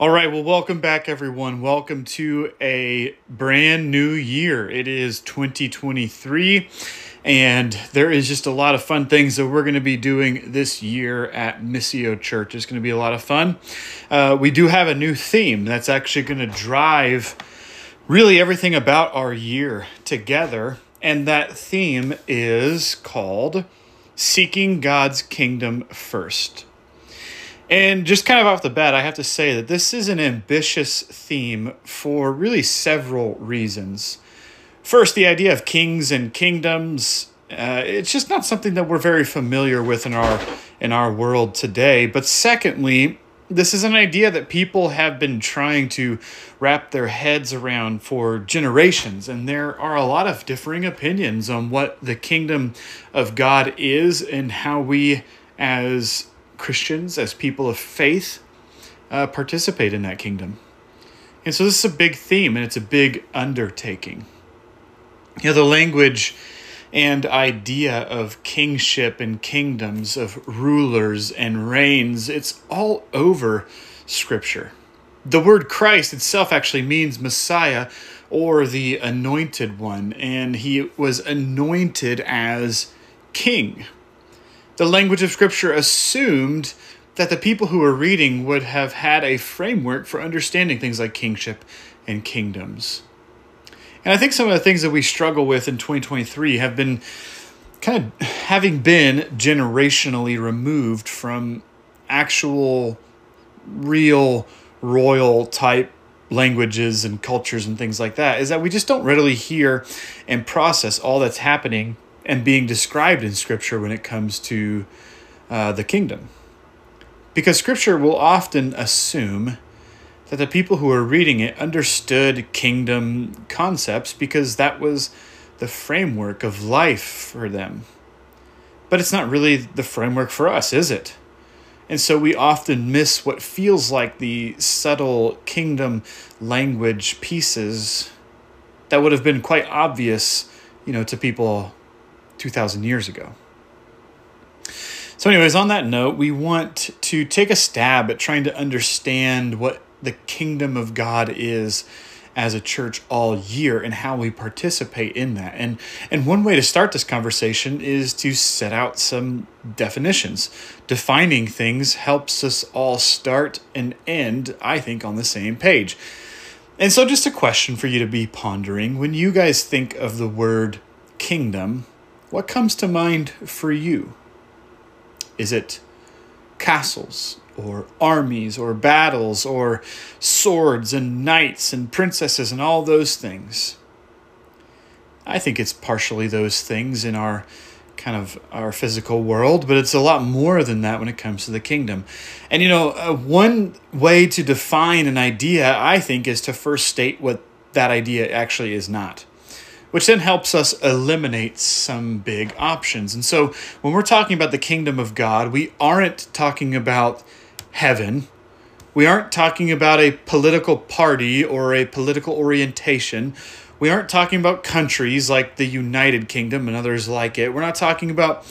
All right, well, welcome back, everyone. Welcome to a brand new year. It is 2023, and there is just a lot of fun things that we're going to be doing this year at Missio Church. It's going to be a lot of fun. Uh, we do have a new theme that's actually going to drive really everything about our year together, and that theme is called Seeking God's Kingdom First. And just kind of off the bat, I have to say that this is an ambitious theme for really several reasons. First, the idea of kings and kingdoms. Uh, it's just not something that we're very familiar with in our in our world today. But secondly, this is an idea that people have been trying to wrap their heads around for generations, and there are a lot of differing opinions on what the kingdom of God is and how we, as Christians, as people of faith, uh, participate in that kingdom. And so this is a big theme and it's a big undertaking. You know, the language and idea of kingship and kingdoms, of rulers and reigns, it's all over Scripture. The word Christ itself actually means Messiah or the anointed one, and he was anointed as king the language of Scripture assumed that the people who were reading would have had a framework for understanding things like kingship and kingdoms. And I think some of the things that we struggle with in 2023 have been kind of having been generationally removed from actual, real, royal type languages and cultures and things like that is that we just don't readily hear and process all that's happening and being described in Scripture when it comes to uh, the kingdom. Because Scripture will often assume that the people who are reading it understood kingdom concepts because that was the framework of life for them. But it's not really the framework for us, is it? And so we often miss what feels like the subtle kingdom language pieces that would have been quite obvious, you know, to people 2,000 years ago. So, anyways, on that note, we want to take a stab at trying to understand what the kingdom of God is as a church all year and how we participate in that. And and one way to start this conversation is to set out some definitions. Defining things helps us all start and end, I think, on the same page. And so just a question for you to be pondering when you guys think of the word kingdom, what comes to mind for you? Is it castles or armies or battles or swords and knights and princesses and all those things? I think it's partially those things in our kind of our physical world, but it's a lot more than that when it comes to the kingdom. And you know, uh, one way to define an idea, I think, is to first state what that idea actually is not which then helps us eliminate some big options. And so when we're talking about the kingdom of God, we aren't talking about heaven. We aren't talking about a political party or a political orientation. We aren't talking about countries like the United Kingdom and others like it. We're not talking about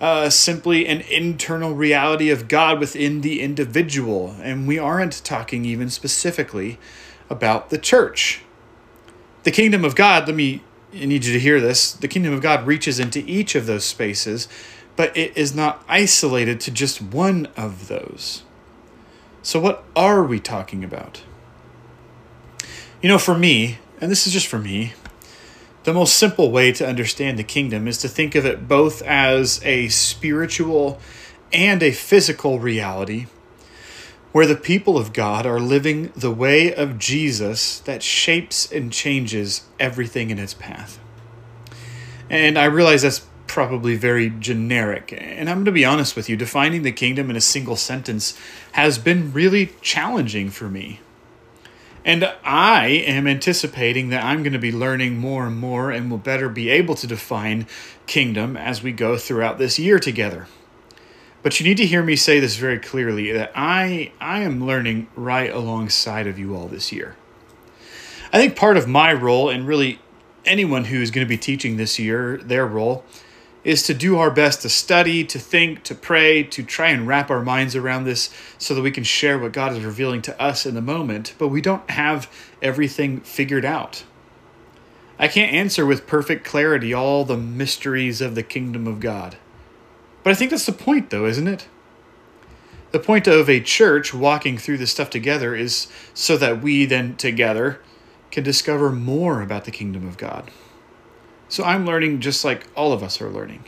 uh, simply an internal reality of God within the individual. And we aren't talking even specifically about the church. The kingdom of God, let me I need you to hear this. The kingdom of God reaches into each of those spaces, but it is not isolated to just one of those. So, what are we talking about? You know, for me, and this is just for me, the most simple way to understand the kingdom is to think of it both as a spiritual and a physical reality where the people of God are living the way of Jesus that shapes and changes everything in its path. And I realize that's probably very generic. And I'm going to be honest with you, defining the kingdom in a single sentence has been really challenging for me. And I am anticipating that I'm going to be learning more and more and will better be able to define kingdom as we go throughout this year together. But you need to hear me say this very clearly that I I am learning right alongside of you all this year. I think part of my role and really anyone who is going to be teaching this year, their role is to do our best to study, to think, to pray, to try and wrap our minds around this so that we can share what God is revealing to us in the moment, but we don't have everything figured out. I can't answer with perfect clarity all the mysteries of the kingdom of God. But I think that's the point, though, isn't it? The point of a church walking through this stuff together is so that we then together can discover more about the kingdom of God. So I'm learning just like all of us are learning.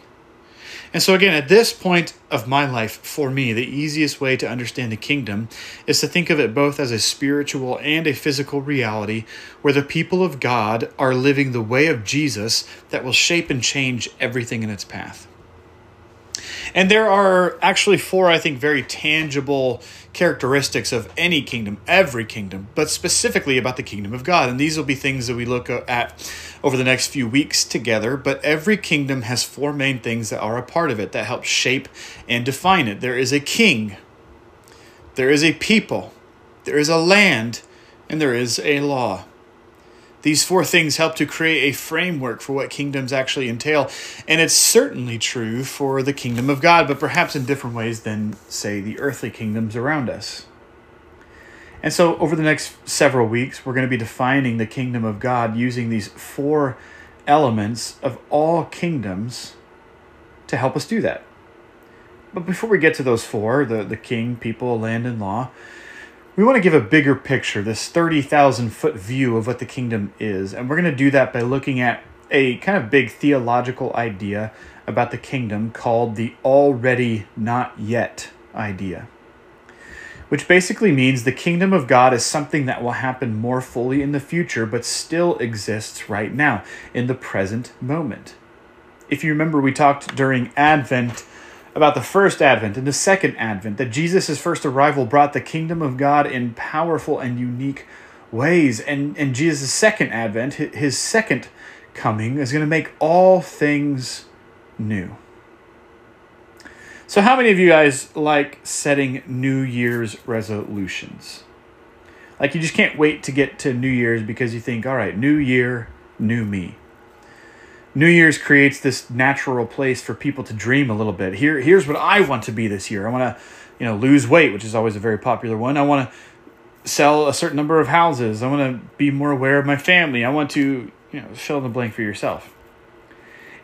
And so, again, at this point of my life, for me, the easiest way to understand the kingdom is to think of it both as a spiritual and a physical reality where the people of God are living the way of Jesus that will shape and change everything in its path. And there are actually four, I think, very tangible characteristics of any kingdom, every kingdom, but specifically about the kingdom of God. And these will be things that we look at over the next few weeks together. But every kingdom has four main things that are a part of it that help shape and define it. There is a king, there is a people, there is a land, and there is a law. These four things help to create a framework for what kingdoms actually entail. And it's certainly true for the kingdom of God, but perhaps in different ways than, say, the earthly kingdoms around us. And so, over the next several weeks, we're going to be defining the kingdom of God using these four elements of all kingdoms to help us do that. But before we get to those four the, the king, people, land, and law we want to give a bigger picture, this 30,000 foot view of what the kingdom is. And we're going to do that by looking at a kind of big theological idea about the kingdom called the already not yet idea. Which basically means the kingdom of God is something that will happen more fully in the future, but still exists right now, in the present moment. If you remember, we talked during Advent about the first advent and the second advent, that Jesus' first arrival brought the kingdom of God in powerful and unique ways. And, and Jesus' second advent, his second coming, is going to make all things new. So, how many of you guys like setting New Year's resolutions? Like, you just can't wait to get to New Year's because you think, all right, new year, new me. New Year's creates this natural place for people to dream a little bit. Here, here's what I want to be this year. I want to, you know, lose weight, which is always a very popular one. I want to sell a certain number of houses. I want to be more aware of my family. I want to, you know, fill in the blank for yourself.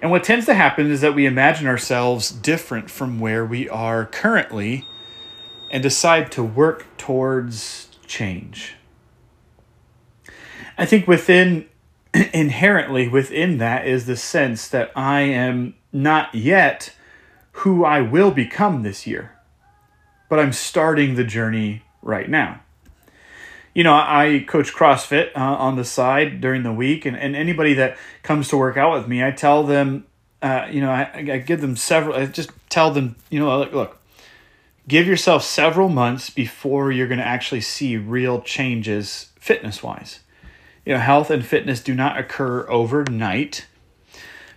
And what tends to happen is that we imagine ourselves different from where we are currently and decide to work towards change. I think within inherently within that is the sense that I am not yet who I will become this year, but I'm starting the journey right now. You know, I coach CrossFit uh, on the side during the week, and, and anybody that comes to work out with me, I tell them, uh, you know, I, I give them several, I just tell them, you know, look, look give yourself several months before you're going to actually see real changes fitness wise you know, health and fitness do not occur overnight.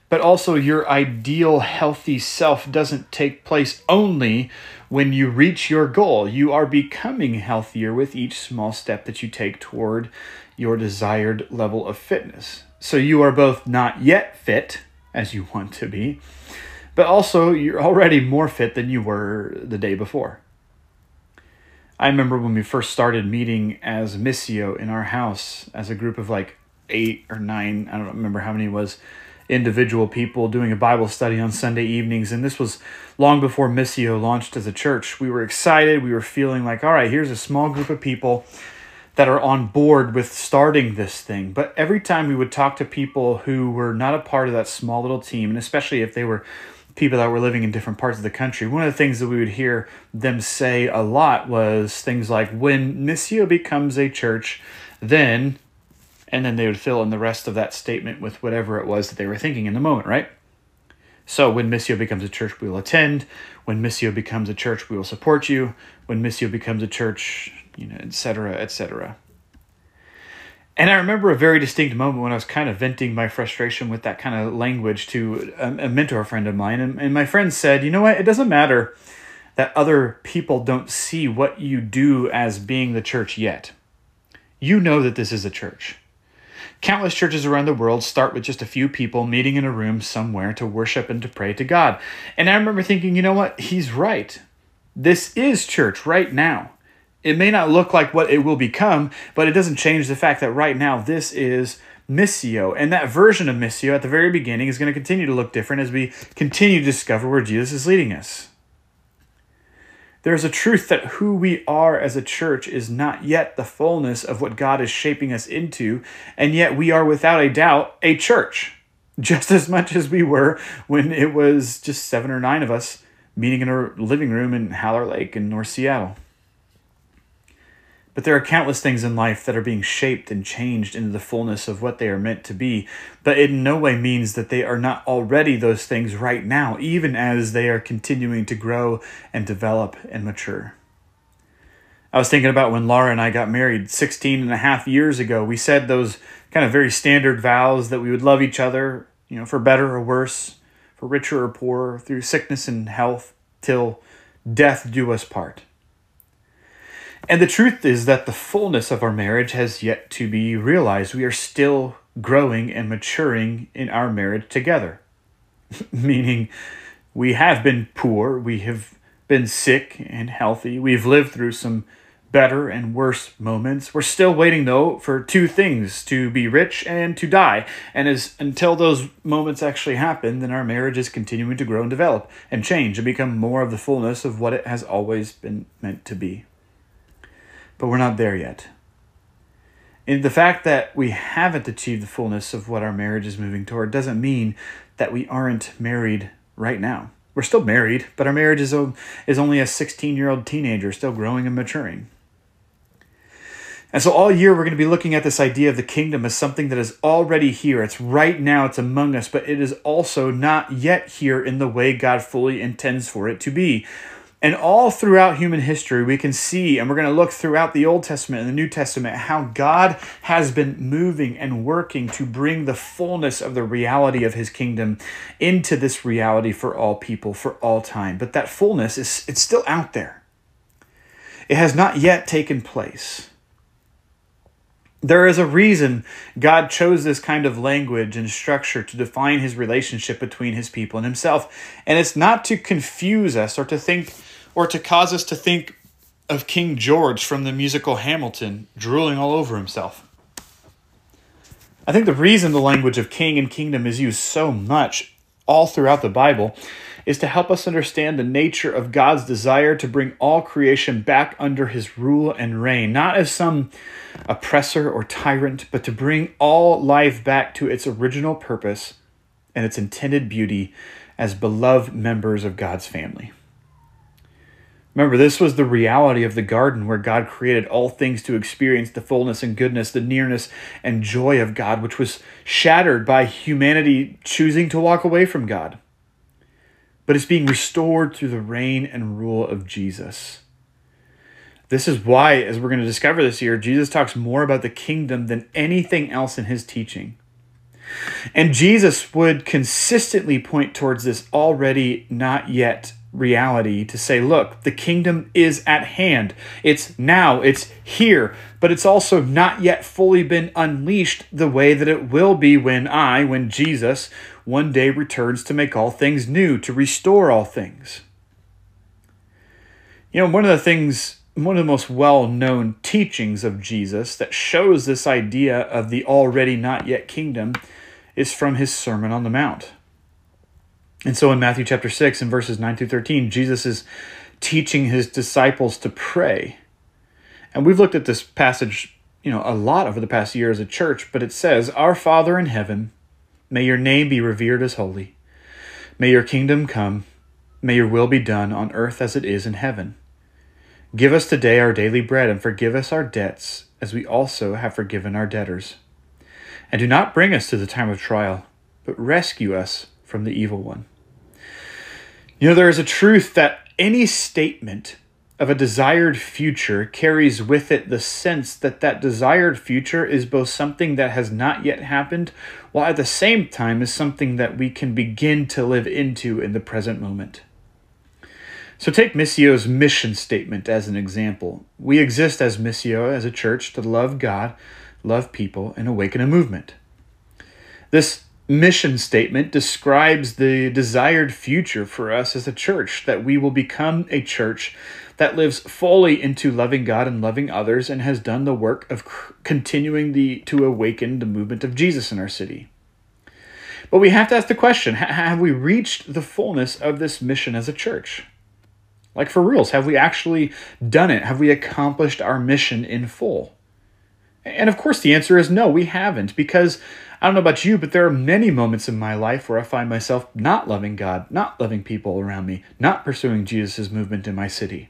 But also, your ideal healthy self doesn't take place only when you reach your goal. You are becoming healthier with each small step that you take toward your desired level of fitness. So, you are both not yet fit as you want to be, but also you're already more fit than you were the day before. I remember when we first started meeting as Missio in our house as a group of like eight or nine, I don't remember how many was, individual people doing a Bible study on Sunday evenings. And this was long before Missio launched as a church. We were excited. We were feeling like, all right, here's a small group of people that are on board with starting this thing. But every time we would talk to people who were not a part of that small little team, and especially if they were people that were living in different parts of the country, one of the things that we would hear them say a lot was things like, when Missio becomes a church, then, and then they would fill in the rest of that statement with whatever it was that they were thinking in the moment, right? So when Missio becomes a church, we will attend. When Missio becomes a church, we will support you. When Missio becomes a church, you know, etc., etc. And I remember a very distinct moment when I was kind of venting my frustration with that kind of language to a, a mentor friend of mine. And, and my friend said, You know what? It doesn't matter that other people don't see what you do as being the church yet. You know that this is a church. Countless churches around the world start with just a few people meeting in a room somewhere to worship and to pray to God. And I remember thinking, you know what? He's right. This is church right now. It may not look like what it will become, but it doesn't change the fact that right now this is Missio. And that version of Missio at the very beginning is going to continue to look different as we continue to discover where Jesus is leading us. There's a truth that who we are as a church is not yet the fullness of what God is shaping us into, and yet we are without a doubt a church, just as much as we were when it was just seven or nine of us meeting in a living room in Haller Lake in North Seattle. But there are countless things in life that are being shaped and changed into the fullness of what they are meant to be. But it in no way means that they are not already those things right now, even as they are continuing to grow and develop and mature. I was thinking about when Laura and I got married 16 and a half years ago. We said those kind of very standard vows that we would love each other, you know, for better or worse, for richer or poorer, through sickness and health, till death do us part. And the truth is that the fullness of our marriage has yet to be realized. We are still growing and maturing in our marriage together. Meaning, we have been poor, we have been sick and healthy, we've lived through some better and worse moments. We're still waiting though for two things to be rich and to die. And as until those moments actually happen, then our marriage is continuing to grow and develop and change and become more of the fullness of what it has always been meant to be but we're not there yet. And the fact that we haven't achieved the fullness of what our marriage is moving toward doesn't mean that we aren't married right now. We're still married, but our marriage is, is only a 16 year old teenager still growing and maturing. And so, all year, we're going to be looking at this idea of the kingdom as something that is already here. It's right now, it's among us, but it is also not yet here in the way God fully intends for it to be. And all throughout human history, we can see, and we're going to look throughout the Old Testament and the New Testament, how God has been moving and working to bring the fullness of the reality of his kingdom into this reality for all people, for all time. But that fullness is it's still out there. It has not yet taken place. There is a reason God chose this kind of language and structure to define his relationship between his people and himself. And it's not to confuse us or to think or to cause us to think of King George from the musical Hamilton drooling all over himself. I think the reason the language of king and kingdom is used so much all throughout the Bible is to help us understand the nature of God's desire to bring all creation back under his rule and reign, not as some oppressor or tyrant, but to bring all life back to its original purpose and its intended beauty as beloved members of God's family. Remember, this was the reality of the garden where God created all things to experience the fullness and goodness, the nearness and joy of God, which was shattered by humanity choosing to walk away from God. But it's being restored through the reign and rule of Jesus. This is why, as we're going to discover this year, Jesus talks more about the kingdom than anything else in his teaching. And Jesus would consistently point towards this already not yet reality to say, look, the kingdom is at hand. It's now, it's here, but it's also not yet fully been unleashed the way that it will be when I, when Jesus, one day returns to make all things new, to restore all things. You know, one of the things, one of the most well known teachings of Jesus that shows this idea of the already not yet kingdom is from his Sermon on the Mount. And so in Matthew chapter 6 and verses 9 through 13, Jesus is teaching his disciples to pray. And we've looked at this passage, you know, a lot over the past year as a church, but it says, "Our Father in heaven, may your name be revered as holy. May your kingdom come. May your will be done on earth as it is in heaven. Give us today our daily bread and forgive us our debts as we also have forgiven our debtors. And do not bring us to the time of trial, but rescue us from the evil one." You know, there is a truth that any statement of a desired future carries with it the sense that that desired future is both something that has not yet happened, while at the same time is something that we can begin to live into in the present moment. So take Missio's mission statement as an example. We exist as Missio, as a church, to love God, love people, and awaken a movement. This mission statement describes the desired future for us as a church that we will become a church that lives fully into loving God and loving others and has done the work of continuing the to awaken the movement of Jesus in our city. But we have to ask the question, have we reached the fullness of this mission as a church? Like for reals, have we actually done it? Have we accomplished our mission in full? And of course, the answer is no, we haven't, because I don't know about you, but there are many moments in my life where I find myself not loving God, not loving people around me, not pursuing Jesus' movement in my city.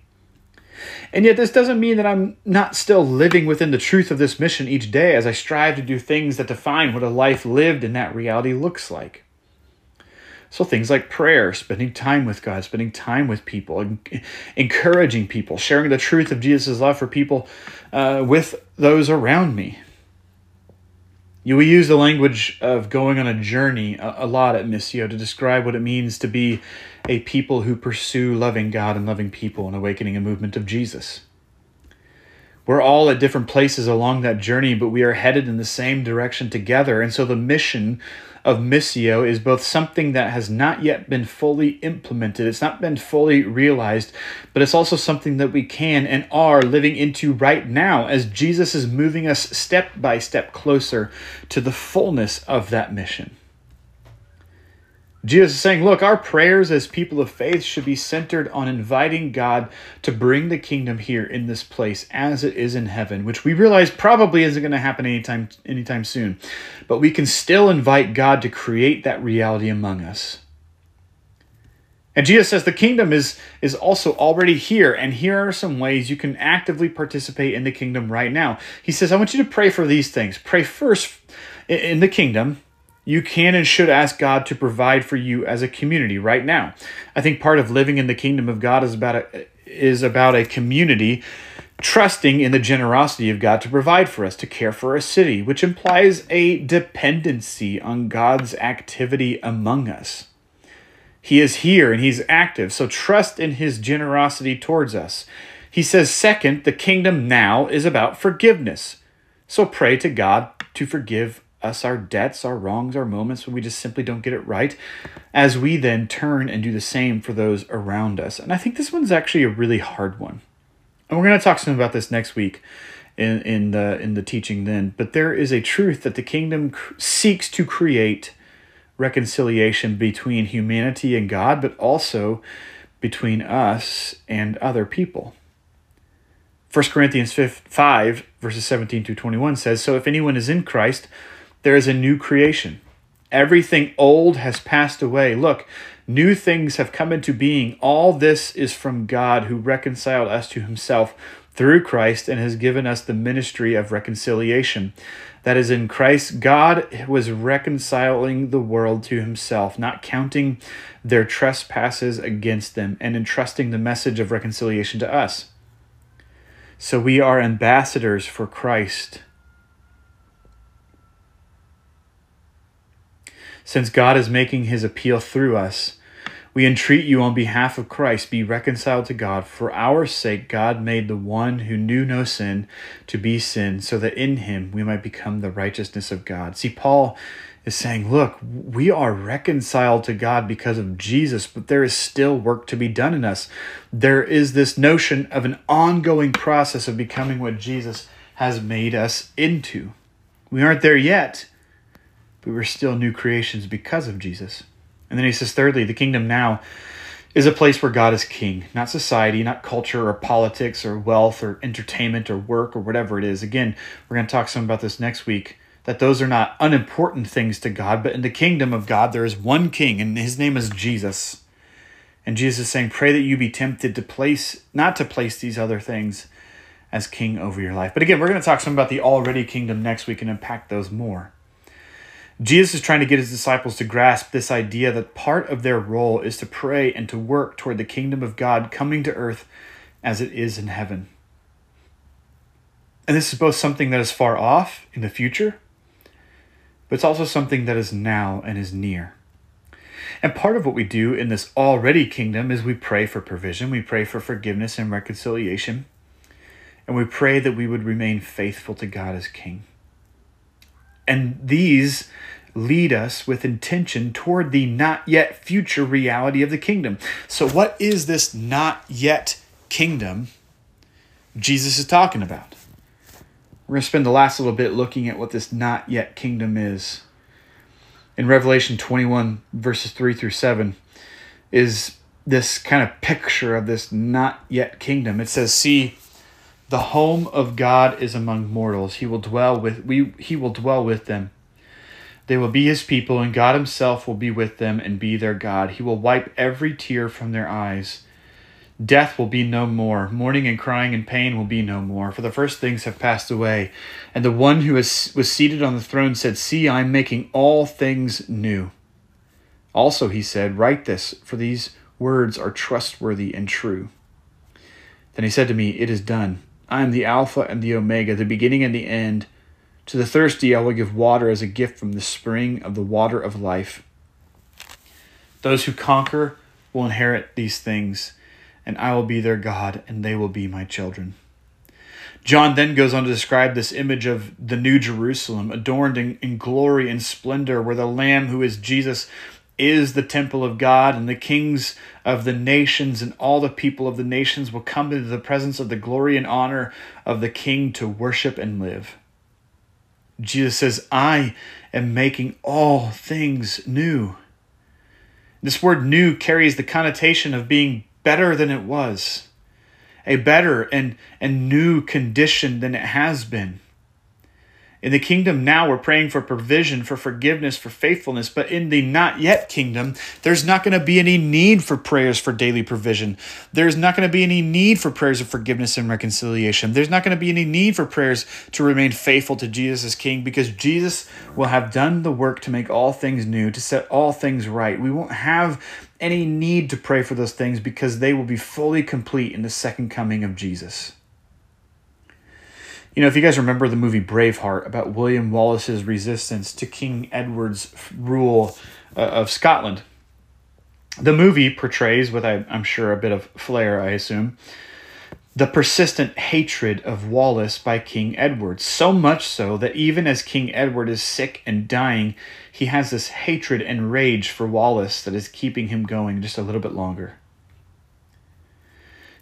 And yet, this doesn't mean that I'm not still living within the truth of this mission each day as I strive to do things that define what a life lived in that reality looks like. So things like prayer, spending time with God, spending time with people, encouraging people, sharing the truth of Jesus' love for people uh, with those around me. You, we use the language of going on a journey a, a lot at Missio to describe what it means to be a people who pursue loving God and loving people and awakening a movement of Jesus. We're all at different places along that journey, but we are headed in the same direction together. And so the mission of Missio is both something that has not yet been fully implemented, it's not been fully realized, but it's also something that we can and are living into right now as Jesus is moving us step by step closer to the fullness of that mission. Jesus is saying, look, our prayers as people of faith should be centered on inviting God to bring the kingdom here in this place as it is in heaven, which we realize probably isn't going to happen anytime anytime soon. But we can still invite God to create that reality among us. And Jesus says the kingdom is, is also already here, and here are some ways you can actively participate in the kingdom right now. He says, I want you to pray for these things. Pray first in the kingdom you can and should ask God to provide for you as a community right now. I think part of living in the kingdom of God is about a, is about a community trusting in the generosity of God to provide for us, to care for a city, which implies a dependency on God's activity among us. He is here and he's active, so trust in his generosity towards us. He says, second, the kingdom now is about forgiveness. So pray to God to forgive us our debts, our wrongs, our moments when we just simply don't get it right, as we then turn and do the same for those around us. And I think this one's actually a really hard one. And we're going to talk some about this next week in, in the in the teaching then. But there is a truth that the kingdom cr- seeks to create reconciliation between humanity and God, but also between us and other people. 1 Corinthians 5, verses 17 to 21 says, So if anyone is in Christ, there is a new creation. Everything old has passed away. Look, new things have come into being. All this is from God who reconciled us to himself through Christ and has given us the ministry of reconciliation. That is, in Christ, God was reconciling the world to himself, not counting their trespasses against them, and entrusting the message of reconciliation to us. So we are ambassadors for Christ Since God is making his appeal through us, we entreat you on behalf of Christ, be reconciled to God. For our sake, God made the one who knew no sin to be sin, so that in him we might become the righteousness of God. See, Paul is saying, look, we are reconciled to God because of Jesus, but there is still work to be done in us. There is this notion of an ongoing process of becoming what Jesus has made us into. We aren't there yet but we're still new creations because of Jesus. And then he says, thirdly, the kingdom now is a place where God is king, not society, not culture or politics or wealth or entertainment or work or whatever it is. Again, we're going to talk some about this next week. That those are not unimportant things to God, but in the kingdom of God, there is one king, and his name is Jesus. And Jesus is saying, Pray that you be tempted to place, not to place these other things as king over your life. But again, we're going to talk some about the already kingdom next week and unpack those more. Jesus is trying to get his disciples to grasp this idea that part of their role is to pray and to work toward the kingdom of God coming to earth as it is in heaven. And this is both something that is far off in the future, but it's also something that is now and is near. And part of what we do in this already kingdom is we pray for provision, we pray for forgiveness and reconciliation, and we pray that we would remain faithful to God as King. And these lead us with intention toward the not yet future reality of the kingdom. So, what is this not yet kingdom Jesus is talking about? We're going to spend the last little bit looking at what this not yet kingdom is. In Revelation 21, verses 3 through 7, is this kind of picture of this not yet kingdom. It says, See, the home of God is among mortals. He will dwell with we he will dwell with them. They will be his people, and God himself will be with them and be their God. He will wipe every tear from their eyes. Death will be no more. Mourning and crying and pain will be no more, for the first things have passed away. And the one who was, was seated on the throne said, See, I am making all things new. Also, he said, Write this, for these words are trustworthy and true. Then he said to me, It is done. I am the Alpha and the Omega, the beginning and the end. To the thirsty I will give water as a gift from the spring of the water of life. Those who conquer will inherit these things, and I will be their God, and they will be my children. John then goes on to describe this image of the New Jerusalem, adorned in, in, glory and splendor, where the Lamb, who is Jesus, is the temple of God, and the kings of the nations and all the people of the nations will come into the presence of the glory and honor of the King to worship and live. Jesus says, I am making all things new. This word new carries the connotation of being better than it was, a better and, and new condition than it has been. In the kingdom now, we're praying for provision, for forgiveness, for faithfulness. But in the not yet kingdom, there's not going to be any need for prayers for daily provision. There's not going to be any need for prayers of forgiveness and reconciliation. There's not going to be any need for prayers to remain faithful to Jesus as King because Jesus will have done the work to make all things new, to set all things right. We won't have any need to pray for those things because they will be fully complete in the second coming of Jesus. You know, if you guys remember the movie Braveheart about William Wallace's resistance to King Edward's rule uh, of Scotland, the movie portrays, with I'm sure a bit of flair, I assume, the persistent hatred of Wallace by King Edward. So much so that even as King Edward is sick and dying, he has this hatred and rage for Wallace that is keeping him going just a little bit longer.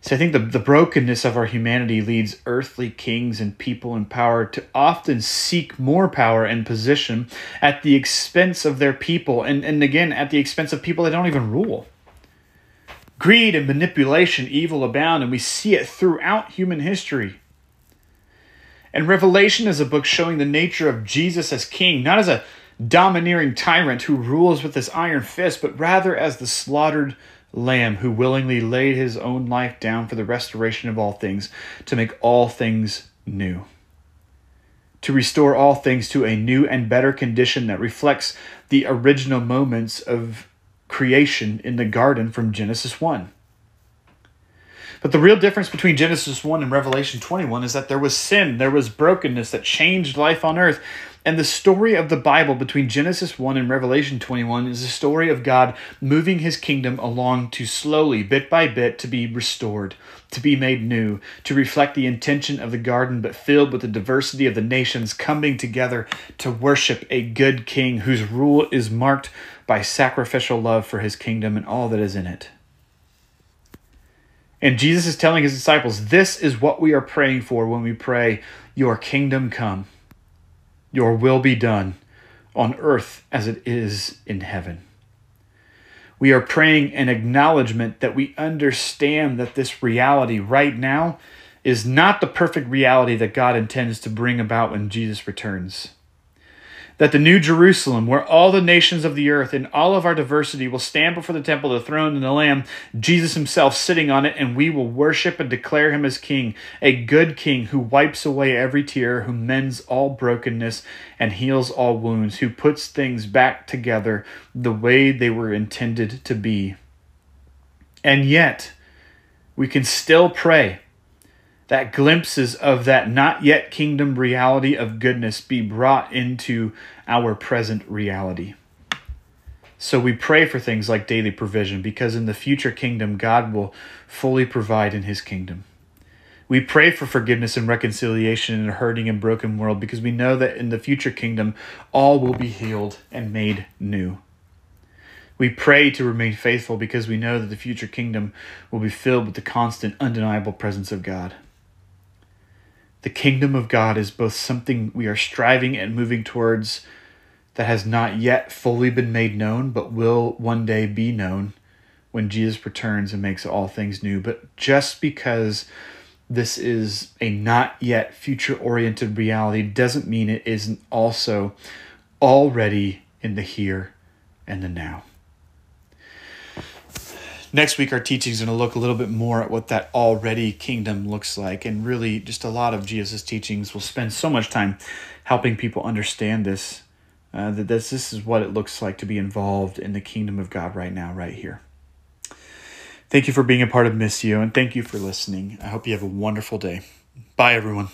So I think the, the brokenness of our humanity leads earthly kings and people in power to often seek more power and position at the expense of their people, and, and again, at the expense of people they don't even rule. Greed and manipulation, evil abound, and we see it throughout human history. And Revelation is a book showing the nature of Jesus as king, not as a domineering tyrant who rules with his iron fist, but rather as the slaughtered Lamb who willingly laid his own life down for the restoration of all things, to make all things new. To restore all things to a new and better condition that reflects the original moments of creation in the garden from Genesis 1. But the real difference between Genesis 1 and Revelation 21 is that there was sin, there was brokenness that changed life on earth. And the story of the Bible between Genesis 1 and Revelation 21 is a story of God moving his kingdom along to slowly, bit by bit, to be restored, to be made new, to reflect the intention of the garden, but filled with the diversity of the nations coming together to worship a good king whose rule is marked by sacrificial love for his kingdom and all that is in it. And Jesus is telling his disciples, This is what we are praying for when we pray, Your kingdom come. Your will be done on earth as it is in heaven. We are praying an acknowledgement that we understand that this reality right now is not the perfect reality that God intends to bring about when Jesus returns that the new Jerusalem, where all the nations of the earth and all of our diversity will stand before the temple, the throne, and the Lamb, Jesus himself sitting on it, and we will worship and declare him as King, a good King who wipes away every tear, who mends all brokenness and heals all wounds, who puts things back together the way they were intended to be. And yet, we can still pray that glimpses of that not yet kingdom reality of goodness be brought into our present reality. So we pray for things like daily provision because in the future kingdom, God will fully provide in his kingdom. We pray for forgiveness and reconciliation in a hurting and broken world because we know that in the future kingdom, all will be healed and made new. We pray to remain faithful because we know that the future kingdom will be filled with the constant, undeniable presence of God. The kingdom of God is both something we are striving and moving towards that has not yet fully been made known, but will one day be known when Jesus returns and makes all things new. But just because this is a not yet future oriented reality doesn't mean it isn't also already in the here and the now. Next week, our teaching is going to look a little bit more at what that already kingdom looks like. And really, just a lot of Jesus' teachings will spend so much time helping people understand this uh, that this, this is what it looks like to be involved in the kingdom of God right now, right here. Thank you for being a part of Missio, and thank you for listening. I hope you have a wonderful day. Bye, everyone.